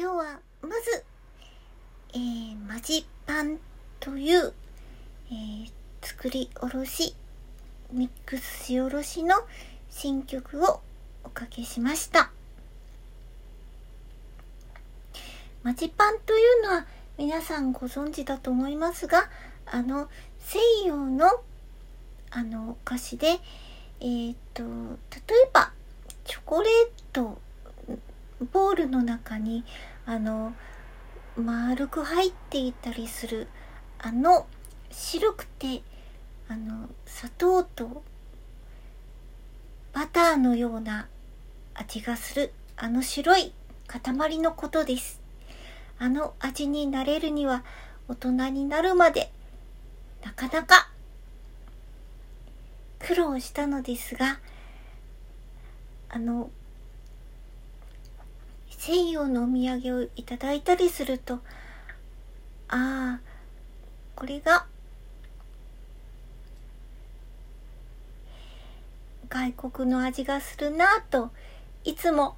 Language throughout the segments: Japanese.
今日はまず、えー、マジパンという、えー、作りおろしミックスしおろしの新曲をおかけしました。マジパンというのは皆さんご存知だと思いますがあの西洋のあのお菓子でえー、っと例えばチョコレートボールの中にあの丸く入っていたりするあの白くてあの砂糖とバターのような味がするあの白い塊のことです。あの味になれるには大人になるまでなかなか苦労したのですがあの西洋のお土産をいただいたりするとああこれが外国の味がするなぁといつも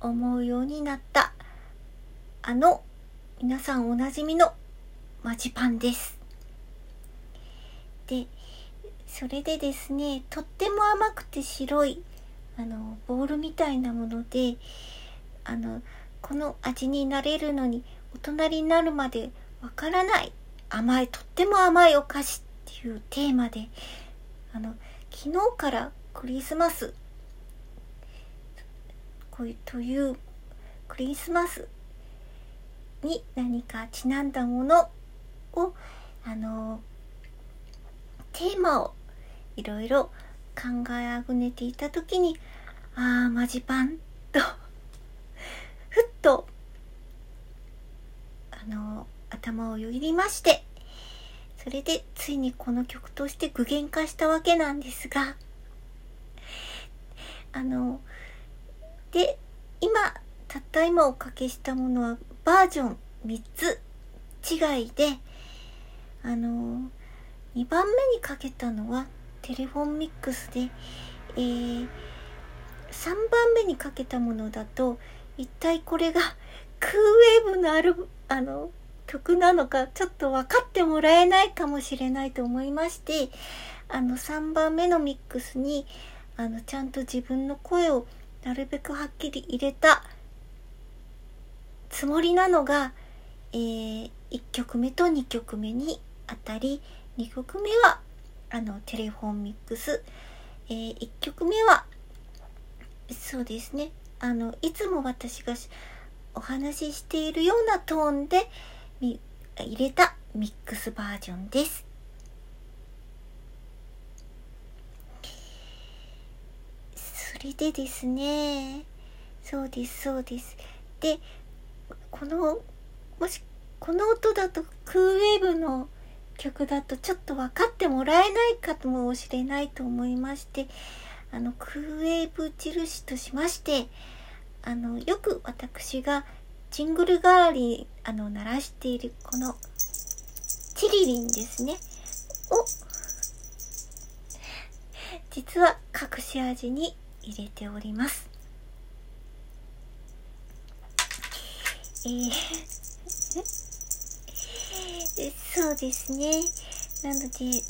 思うようになったあの皆さんおなじみのマジパンです。でそれでですねとっても甘くて白いあのボールみたいなものであのこの味になれるのに大人になるまでわからない。甘いとっても甘いお菓子っていうテーマで。あの昨日からクリスマス。こういうというクリスマスに何かちなんだものをあのテーマをいろいろ考えあぐねていた時にああマジパンとふっとあの頭をよぎりましてそれでついにこの曲として具現化したわけなんですがあので今たった今おかけしたものはバージョン3つ違いであの2番目にかけたのはテレフォンミックスで、えー、3番目にかけたものだと一体これがクーウェーブのあるあの曲なのかちょっと分かってもらえないかもしれないと思いましてあの3番目のミックスにあのちゃんと自分の声をなるべくはっきり入れたつもりなのが、えー、1曲目と2曲目にあたり2曲目はあのテレフォンミックス、えー、1曲目はそうですね。あのいつも私がお話ししているようなトーンで入れたミックスバージョンです。それでですねそうですそうですでこのもしこの音だとクーウェーブの曲だとちょっと分かってもらえないかもしれないと思いましてあのクーウェーブ印としましてあのよく私がジングル代わりにあの鳴らしているこのチリリンですねを実は隠し味に入れておりますえーそうですね。なので、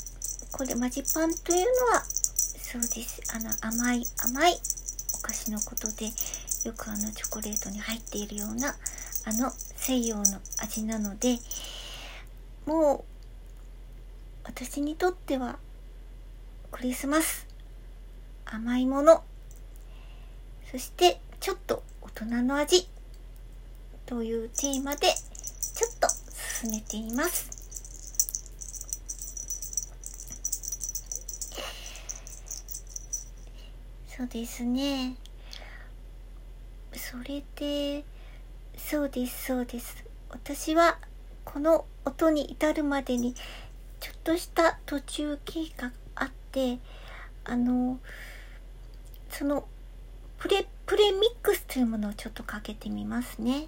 これマジパンというのは、そうです。あの、甘い、甘いお菓子のことで、よくあの、チョコレートに入っているような、あの、西洋の味なので、もう、私にとっては、クリスマス、甘いもの、そして、ちょっと大人の味、というテーマで、ちょっと進めています。そうですね。それで、そうです、そうです。私はこの音に至るまでにちょっとした途中経過あって、あの、そのプレ、プレミックスというものをちょっとかけてみますね。